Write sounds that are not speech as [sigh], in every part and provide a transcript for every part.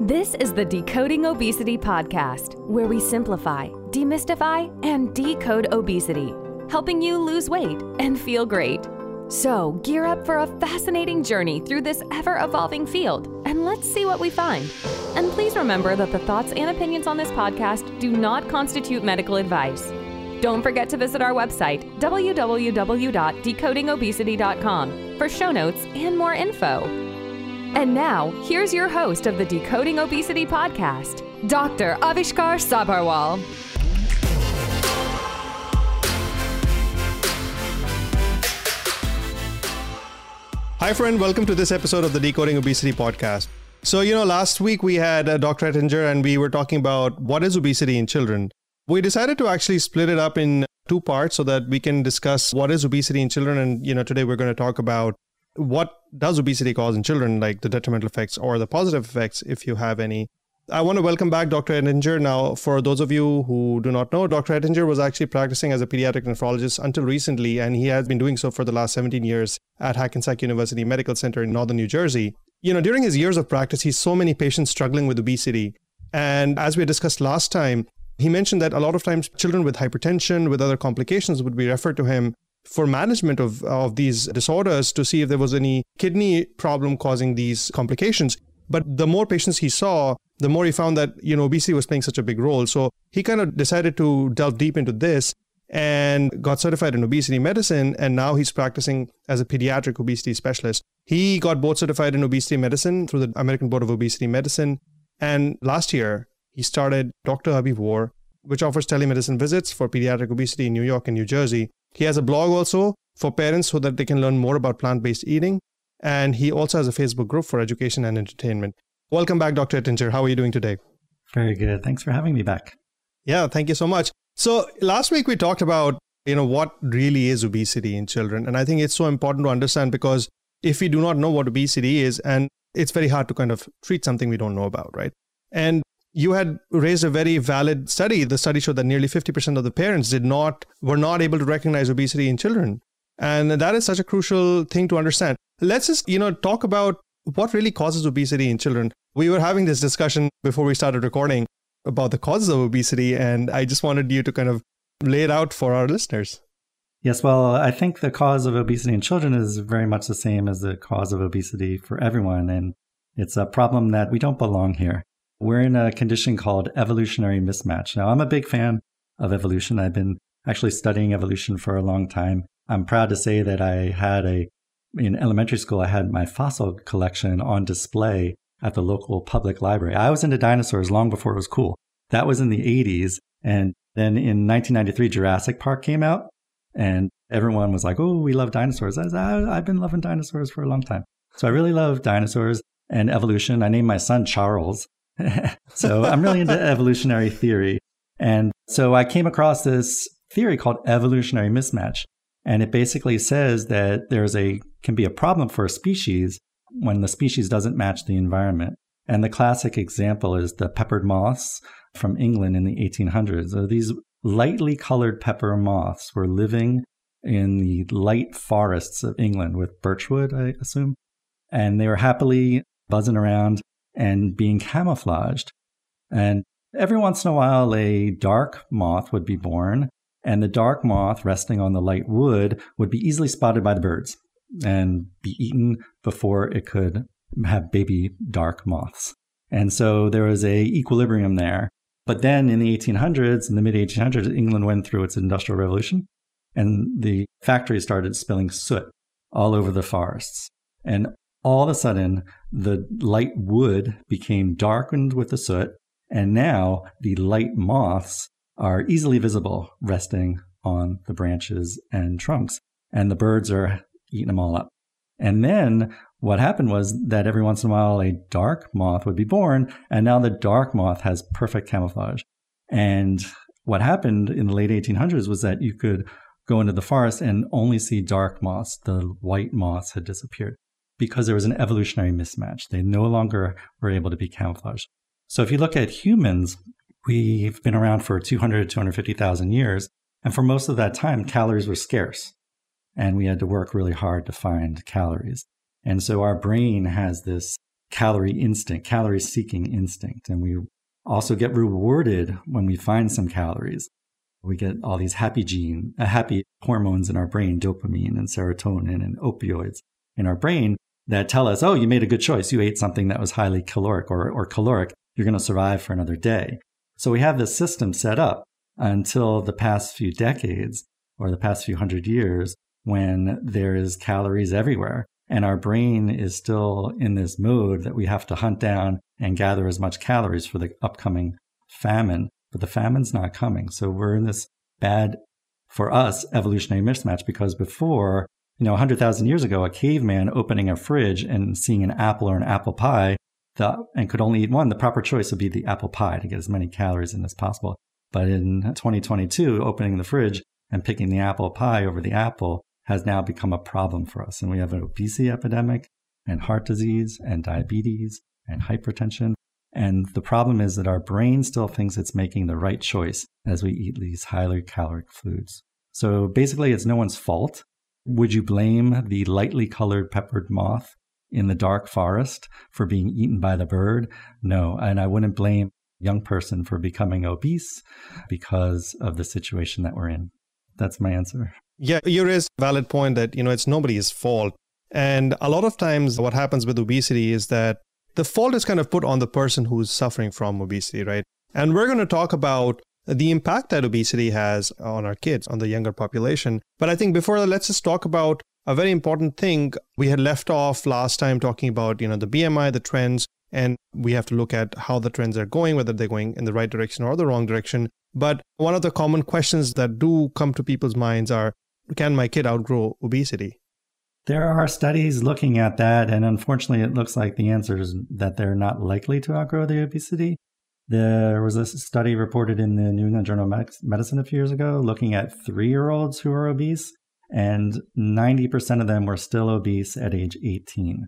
This is the Decoding Obesity Podcast, where we simplify, demystify, and decode obesity, helping you lose weight and feel great. So, gear up for a fascinating journey through this ever evolving field, and let's see what we find. And please remember that the thoughts and opinions on this podcast do not constitute medical advice. Don't forget to visit our website, www.decodingobesity.com, for show notes and more info. And now, here's your host of the Decoding Obesity podcast, Dr. Avishkar Sabharwal. Hi, friend. Welcome to this episode of the Decoding Obesity podcast. So, you know, last week we had uh, Dr. Ettinger and we were talking about what is obesity in children. We decided to actually split it up in two parts so that we can discuss what is obesity in children. And, you know, today we're going to talk about what does obesity cause in children, like the detrimental effects or the positive effects, if you have any. I want to welcome back Dr. Ettinger. Now, for those of you who do not know, Dr. Ettinger was actually practicing as a pediatric nephrologist until recently, and he has been doing so for the last 17 years at Hackensack University Medical Center in northern New Jersey. You know, during his years of practice, he saw many patients struggling with obesity. And as we discussed last time, he mentioned that a lot of times children with hypertension, with other complications, would be referred to him for management of, of these disorders to see if there was any kidney problem causing these complications. But the more patients he saw, the more he found that you know obesity was playing such a big role. So he kind of decided to delve deep into this and got certified in obesity medicine. And now he's practicing as a pediatric obesity specialist. He got board certified in obesity medicine through the American Board of Obesity Medicine. And last year, he started Dr. Herbivore, which offers telemedicine visits for pediatric obesity in New York and New Jersey. He has a blog also for parents so that they can learn more about plant based eating. And he also has a Facebook group for education and entertainment. Welcome back, Dr. Ettinger. How are you doing today? Very good. Thanks for having me back. Yeah, thank you so much. So last week we talked about, you know, what really is obesity in children. And I think it's so important to understand because if we do not know what obesity is, and it's very hard to kind of treat something we don't know about, right? And you had raised a very valid study. The study showed that nearly 50% of the parents did not were not able to recognize obesity in children. And that is such a crucial thing to understand. Let's just, you know, talk about what really causes obesity in children. We were having this discussion before we started recording about the causes of obesity, and I just wanted you to kind of lay it out for our listeners. Yes, well, I think the cause of obesity in children is very much the same as the cause of obesity for everyone. And it's a problem that we don't belong here. We're in a condition called evolutionary mismatch. Now, I'm a big fan of evolution. I've been actually studying evolution for a long time. I'm proud to say that I had a, in elementary school, I had my fossil collection on display at the local public library. I was into dinosaurs long before it was cool. That was in the 80s. And then in 1993, Jurassic Park came out and everyone was like, oh, we love dinosaurs. I've been loving dinosaurs for a long time. So I really love dinosaurs and evolution. I named my son Charles [laughs] so I'm really into [laughs] evolutionary theory. And so I came across this theory called evolutionary mismatch. And it basically says that there's a can be a problem for a species when the species doesn't match the environment. And the classic example is the peppered moths from England in the 1800s. So these lightly colored pepper moths were living in the light forests of England with birchwood, I assume. And they were happily buzzing around and being camouflaged. And every once in a while, a dark moth would be born, and the dark moth resting on the light wood would be easily spotted by the birds and be eaten before it could have baby dark moths. And so there was a equilibrium there. But then in the 1800s, in the mid 1800s, England went through its industrial revolution and the factories started spilling soot all over the forests. And all of a sudden, the light wood became darkened with the soot, and now the light moths are easily visible resting on the branches and trunks, and the birds are eating them all up. And then what happened was that every once in a while a dark moth would be born, and now the dark moth has perfect camouflage. And what happened in the late 1800s was that you could go into the forest and only see dark moths. The white moths had disappeared because there was an evolutionary mismatch. They no longer were able to be camouflaged. So if you look at humans, we've been around for 200 to 250,000 years. And for most of that time, calories were scarce. And we had to work really hard to find calories. And so our brain has this calorie instinct, calorie seeking instinct. And we also get rewarded when we find some calories. We get all these happy gene, uh, happy hormones in our brain, dopamine and serotonin and opioids in our brain that tell us, oh, you made a good choice. You ate something that was highly caloric or, or caloric. You're going to survive for another day. So we have this system set up until the past few decades or the past few hundred years when there is calories everywhere. And our brain is still in this mode that we have to hunt down and gather as much calories for the upcoming famine. But the famine's not coming. So we're in this bad, for us, evolutionary mismatch because before, you know, 100,000 years ago, a caveman opening a fridge and seeing an apple or an apple pie the, and could only eat one, the proper choice would be the apple pie to get as many calories in as possible. But in 2022, opening the fridge and picking the apple pie over the apple has now become a problem for us. And we have an obesity epidemic and heart disease and diabetes and hypertension. And the problem is that our brain still thinks it's making the right choice as we eat these highly caloric foods. So basically, it's no one's fault. Would you blame the lightly colored peppered moth in the dark forest for being eaten by the bird? No. And I wouldn't blame a young person for becoming obese because of the situation that we're in. That's my answer. Yeah, you raised a valid point that, you know, it's nobody's fault. And a lot of times what happens with obesity is that the fault is kind of put on the person who's suffering from obesity, right? And we're going to talk about the impact that obesity has on our kids, on the younger population. But I think before that, let's just talk about a very important thing. We had left off last time talking about, you know, the BMI, the trends, and we have to look at how the trends are going, whether they're going in the right direction or the wrong direction. But one of the common questions that do come to people's minds are can my kid outgrow obesity? There are studies looking at that, and unfortunately, it looks like the answer is that they're not likely to outgrow the obesity. There was a study reported in the New England Journal of Medicine a few years ago looking at three year olds who are obese, and 90% of them were still obese at age 18.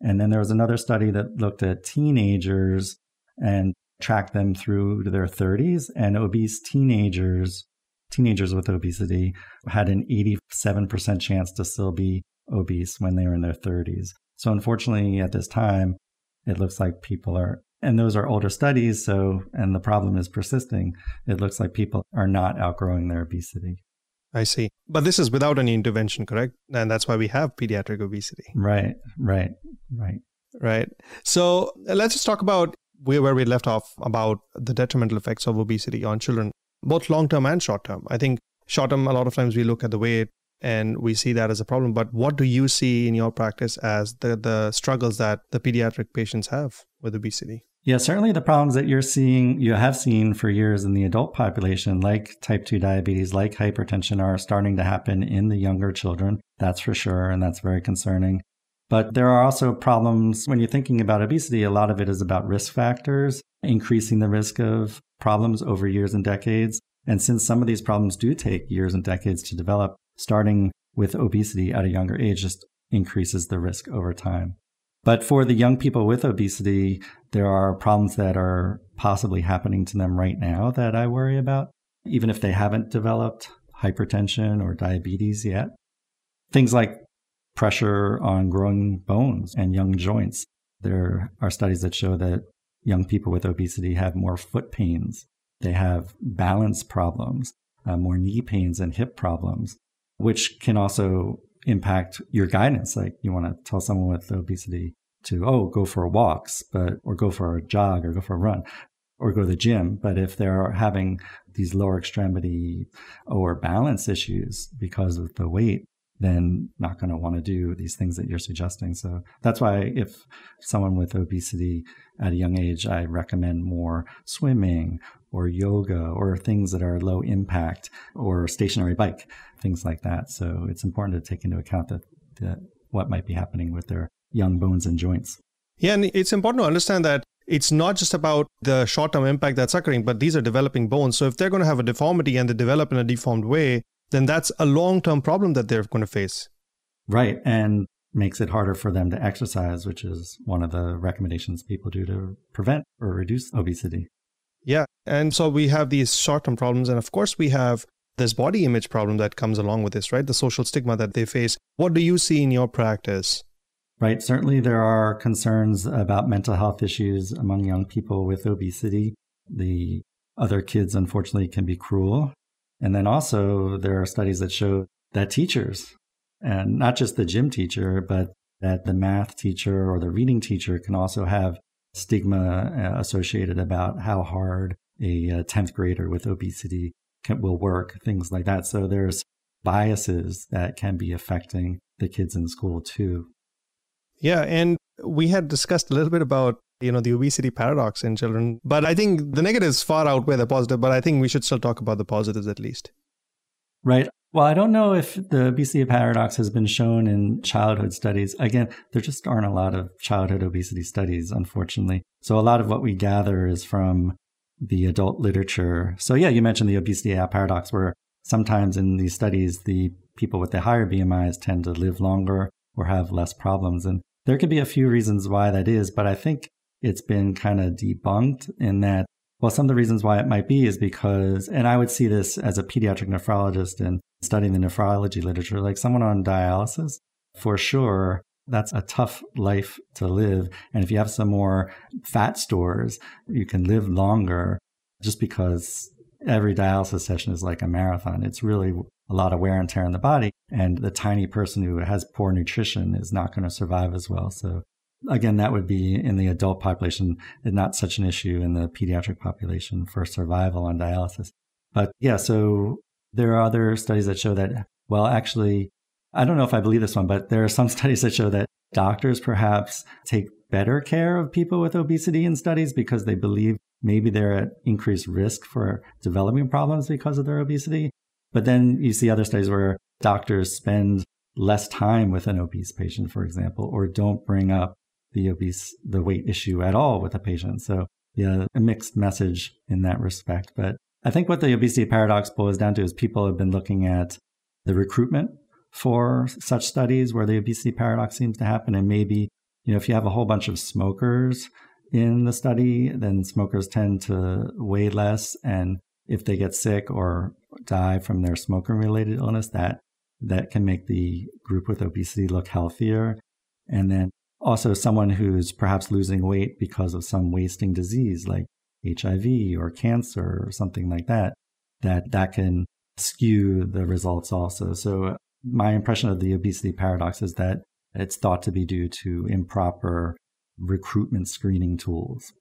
And then there was another study that looked at teenagers and tracked them through to their 30s, and obese teenagers, teenagers with obesity, had an 87% chance to still be obese when they were in their 30s. So, unfortunately, at this time, it looks like people are, and those are older studies. So, and the problem is persisting. It looks like people are not outgrowing their obesity. I see. But this is without any intervention, correct? And that's why we have pediatric obesity. Right, right, right. Right. So let's just talk about where we left off about the detrimental effects of obesity on children, both long term and short term. I think short term, a lot of times we look at the weight and we see that as a problem. But what do you see in your practice as the, the struggles that the pediatric patients have with obesity? Yeah, certainly the problems that you're seeing, you have seen for years in the adult population, like type 2 diabetes, like hypertension, are starting to happen in the younger children. That's for sure. And that's very concerning. But there are also problems when you're thinking about obesity, a lot of it is about risk factors, increasing the risk of problems over years and decades. And since some of these problems do take years and decades to develop, starting with obesity at a younger age just increases the risk over time. But for the young people with obesity, there are problems that are possibly happening to them right now that I worry about, even if they haven't developed hypertension or diabetes yet. Things like pressure on growing bones and young joints. There are studies that show that young people with obesity have more foot pains. They have balance problems, uh, more knee pains and hip problems, which can also impact your guidance. Like you want to tell someone with obesity to, oh, go for walks, but, or go for a jog or go for a run or go to the gym. But if they're having these lower extremity or balance issues because of the weight, then not going to want to do these things that you're suggesting. So that's why if someone with obesity at a young age, I recommend more swimming or yoga or things that are low impact or stationary bike, things like that. So it's important to take into account that, that what might be happening with their young bones and joints. Yeah, and it's important to understand that it's not just about the short term impact that's occurring, but these are developing bones. So if they're going to have a deformity and they develop in a deformed way, then that's a long term problem that they're going to face. Right. And makes it harder for them to exercise, which is one of the recommendations people do to prevent or reduce obesity. Yeah. And so we have these short term problems. And of course, we have this body image problem that comes along with this, right? The social stigma that they face. What do you see in your practice right? Certainly, there are concerns about mental health issues among young people with obesity. The other kids, unfortunately, can be cruel. And then also, there are studies that show that teachers, and not just the gym teacher, but that the math teacher or the reading teacher can also have stigma uh, associated about how hard a 10th uh, grader with obesity can, will work, things like that. So there's biases that can be affecting the kids in school too. Yeah, and we had discussed a little bit about you know the obesity paradox in children, but I think the negatives far outweigh the positive. But I think we should still talk about the positives at least. Right. Well, I don't know if the obesity paradox has been shown in childhood studies. Again, there just aren't a lot of childhood obesity studies, unfortunately. So a lot of what we gather is from the adult literature. So yeah, you mentioned the obesity paradox where sometimes in these studies, the people with the higher BMIs tend to live longer or have less problems. And there could be a few reasons why that is, but I think it's been kind of debunked in that, well, some of the reasons why it might be is because, and I would see this as a pediatric nephrologist and studying the nephrology literature, like someone on dialysis, for sure, that's a tough life to live. And if you have some more fat stores, you can live longer just because every dialysis session is like a marathon. It's really a lot of wear and tear on the body. And the tiny person who has poor nutrition is not going to survive as well. So again, that would be in the adult population, not such an issue in the pediatric population for survival on dialysis. But yeah, so there are other studies that show that, well, actually, I don't know if I believe this one, but there are some [laughs] studies that show that doctors perhaps take better care of people with obesity in studies because they believe maybe they're at increased risk for developing problems because of their obesity. But then you see other studies where doctors spend less time with an obese patient, for example, or don't bring up the obese, the weight issue at all with a patient. So yeah, a mixed message in that respect. But I think what the obesity paradox boils down to is people have been looking at the recruitment for such studies where the obesity paradox seems to happen. And maybe, you know, if you have a whole bunch of smokers in the study, then smokers tend to weigh less. And if they get sick or die from their smoker related illness, that that can make the group with obesity look healthier. And then also someone who's perhaps losing weight because of some wasting disease like HIV or cancer or something like that, that that can skew the results also. So my impression of the obesity paradox is that it's thought to be due to improper recruitment screening tools.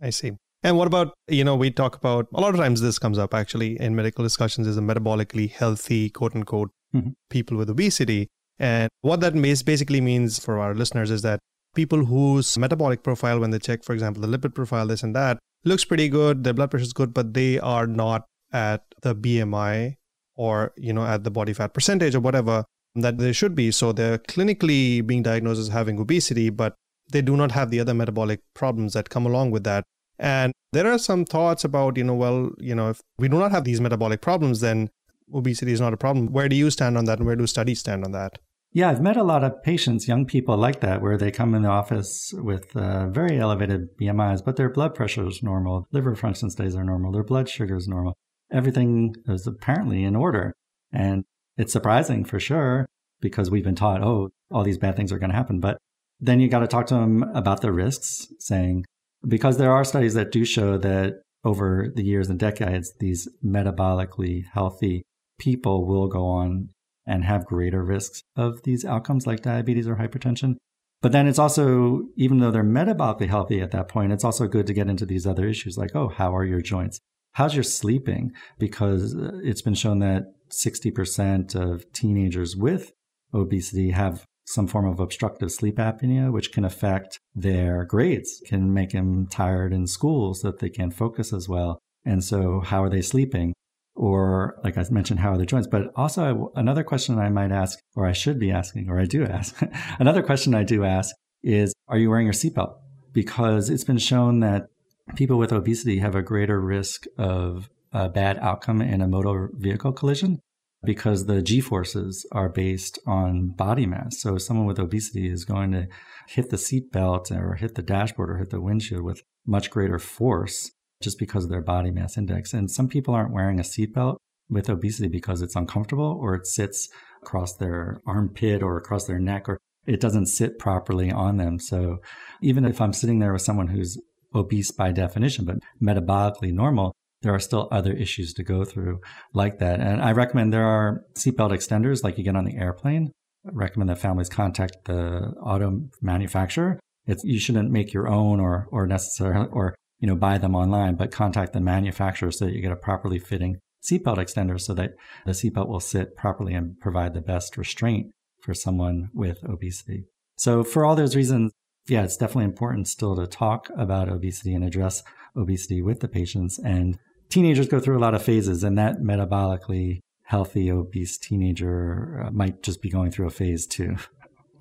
I see. And what about, you know, we talk about a lot of times this comes up actually in medical discussions is a metabolically healthy, quote unquote, mm-hmm. people with obesity. And what that basically means for our listeners is that people whose metabolic profile, when they check, for example, the lipid profile, this and that, looks pretty good, their blood pressure is good, but they are not at the BMI or, you know, at the body fat percentage or whatever that they should be. So they're clinically being diagnosed as having obesity, but they do not have the other metabolic problems that come along with that. And there are some thoughts about, you know, well, you know, if we do not have these metabolic problems, then obesity is not a problem. Where do you stand on that and where do studies stand on that? Yeah, I've met a lot of patients, young people like that, where they come in the office with uh, very elevated BMIs, but their blood pressure is normal, liver function stays are normal, their blood sugar is normal. Everything is apparently in order. And it's surprising for sure because we've been taught, oh, all these bad things are going to happen. But then you got to talk to them about the risks, saying, because there are studies that do show that over the years and decades, these metabolically healthy people will go on and have greater risks of these outcomes like diabetes or hypertension. But then it's also, even though they're metabolically healthy at that point, it's also good to get into these other issues like, oh, how are your joints? How's your sleeping? Because uh, it's been shown that 60% of teenagers with obesity have some form of obstructive sleep apnea, which can affect their grades, can make them tired in school so that they can't focus as well. And so, how are they sleeping? Or, like I mentioned, how are the joints? But also, another question I might ask, or I should be asking, or I do ask, [laughs] another question I do ask is Are you wearing your seatbelt? Because it's been shown that people with obesity have a greater risk of a bad outcome in a motor vehicle collision because the G forces are based on body mass. So someone with obesity is going to hit the seatbelt or hit the dashboard or hit the windshield with much greater force just because of their body mass index. And some people aren't wearing a seatbelt with obesity because it's uncomfortable or it sits across their armpit or across their neck or it doesn't sit properly on them. So even if I'm sitting there with someone who's obese by definition, but metabolically normal, there are still other issues to go through like that. And I recommend there are seatbelt extenders like you get on the airplane. I recommend that families contact the auto manufacturer. It's, you shouldn't make your own or, or necessarily, or, you know, buy them online, but contact the manufacturer so that you get a properly fitting seatbelt extender so that the seatbelt will sit properly and provide the best restraint for someone with obesity. So for all those reasons, yeah, it's definitely important still to talk about obesity and address obesity with the patients. And teenagers go through a lot of phases, and that metabolically healthy obese teenager uh, might just be going through a phase too. [laughs]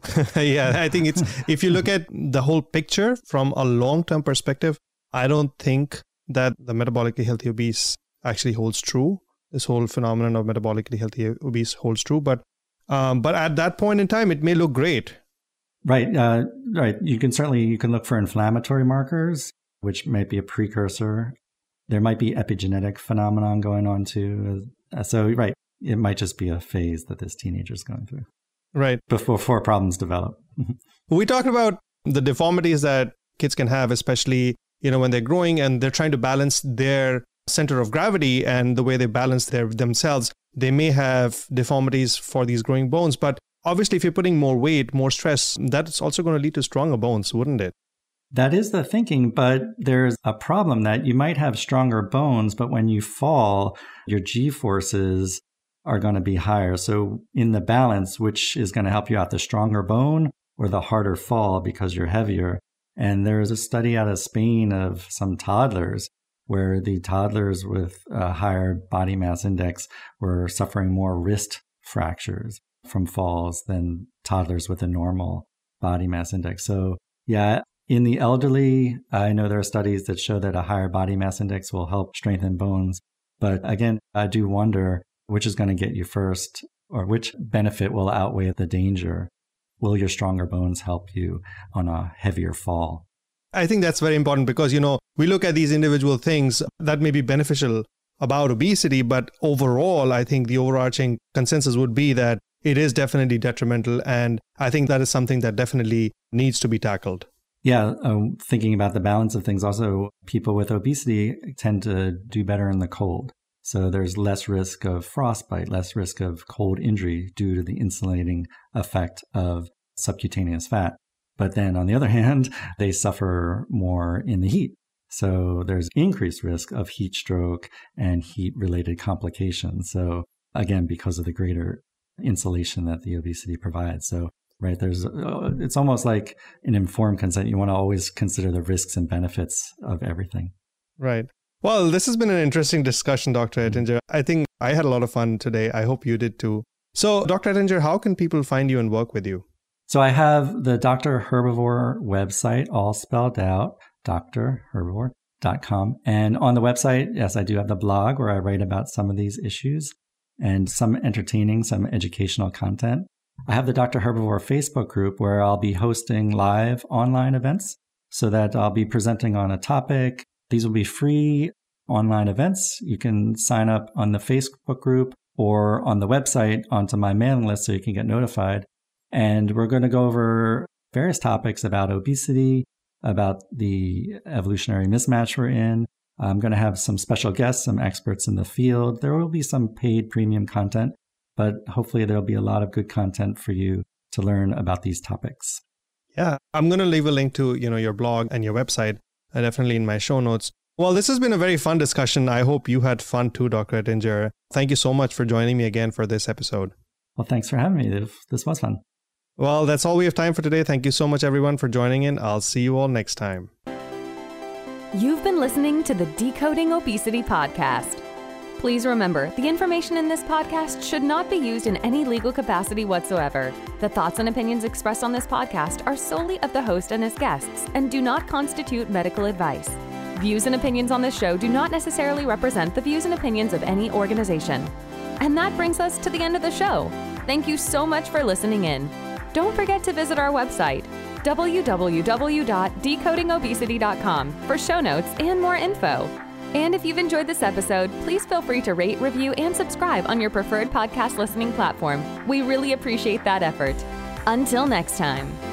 [laughs] yeah, I think it's if you look at the whole picture from a long term perspective, I don't think that the metabolically healthy obese actually holds true. This whole phenomenon of metabolically healthy obese holds true, but um, but at that point in time, it may look great. Right, uh, right. You can certainly you can look for inflammatory markers, which might be a precursor. There might be epigenetic phenomenon going on too. Uh, so, right, it might just be a phase that this teenager is going through. Right. Before, before problems develop. [laughs] we talked about the deformities that kids can have, especially, you know, when they're growing and they're trying to balance their center of gravity and the way they balance their themselves. They may have deformities for these growing bones, but obviously if you're putting more weight, more stress, that's also going to lead to stronger bones, wouldn't it? That is the thinking, but there's a problem that you might have stronger bones, but when you fall, your G forces are going to be higher. So, in the balance, which is going to help you out, the stronger bone or the harder fall because you're heavier? And there's a study out of Spain of some toddlers where the toddlers with a higher body mass index were suffering more wrist fractures from falls than toddlers with a normal body mass index. So, yeah, in the elderly, I know there are studies that show that a higher body mass index will help strengthen bones. But again, I do wonder which is going to get you first or which benefit will outweigh the danger. Will your stronger bones help you on a heavier fall? I think that's very important because, you know, we look at these individual things that may be beneficial about obesity, but overall, I think the overarching consensus would be that it is definitely detrimental. And I think that is something that definitely needs to be tackled. Yeah, um, thinking about the balance of things, also people with obesity tend to do better in the cold. So there's less risk of frostbite, less risk of cold injury due to the insulating effect of subcutaneous fat. But then on the other [laughs] hand, they suffer more in the heat. So there's increased risk of heat stroke and heat related complications. So again, because of the greater insulation that the obesity provides. So right? There's, uh, it's almost like an informed consent. You want to always consider the risks and benefits of everything. Right. Well, this has been an interesting discussion, Dr. Mm-hmm. Ettinger. I think I had a lot of fun today. I hope you did too. So, Dr. Ettinger, how can people find you and work with you? So, I have the Dr. Herbivore website all spelled out, drherbivore.com. And on the website, yes, I do have the blog where I write about some of these issues and some entertaining, some educational content. I have the Dr. Herbivore Facebook group where I'll be hosting live online events so that I'll be presenting on a topic. These will be free online events. You can sign up on the Facebook group or on the website onto my mailing list so you can get notified. And we're going to go over various topics about obesity, about the evolutionary mismatch we're in. I'm going to have some special guests, some experts in the field. There will be some paid premium content but hopefully there'll be a lot of good content for you to learn about these topics. Yeah, I'm going to leave a link to, you know, your blog and your website, Uh, definitely in my show notes. Well, this has been a very fun discussion. I hope you had fun too, Dr. Ettinger. Thank you so much for joining me again for this episode. Well, thanks for having me. This was fun. Well, that's all we have time for today. Thank you so much, everyone, for joining in. I'll see you all next time. You've been listening to the Decoding Obesity Podcast. Please remember, the information in this podcast should not be used in any legal capacity whatsoever. The thoughts and opinions expressed on this podcast are solely of the host and his guests and do not constitute medical advice. Views and opinions on this show do not necessarily represent the views and opinions of any organization. And that brings us to the end of the show. Thank you so much for listening in. Don't forget to visit our website, www.decodingobesity.com, for show notes and more info. And if you've enjoyed this episode, please feel free to rate, review, and subscribe on your preferred podcast listening platform. We really appreciate that effort. Until next time.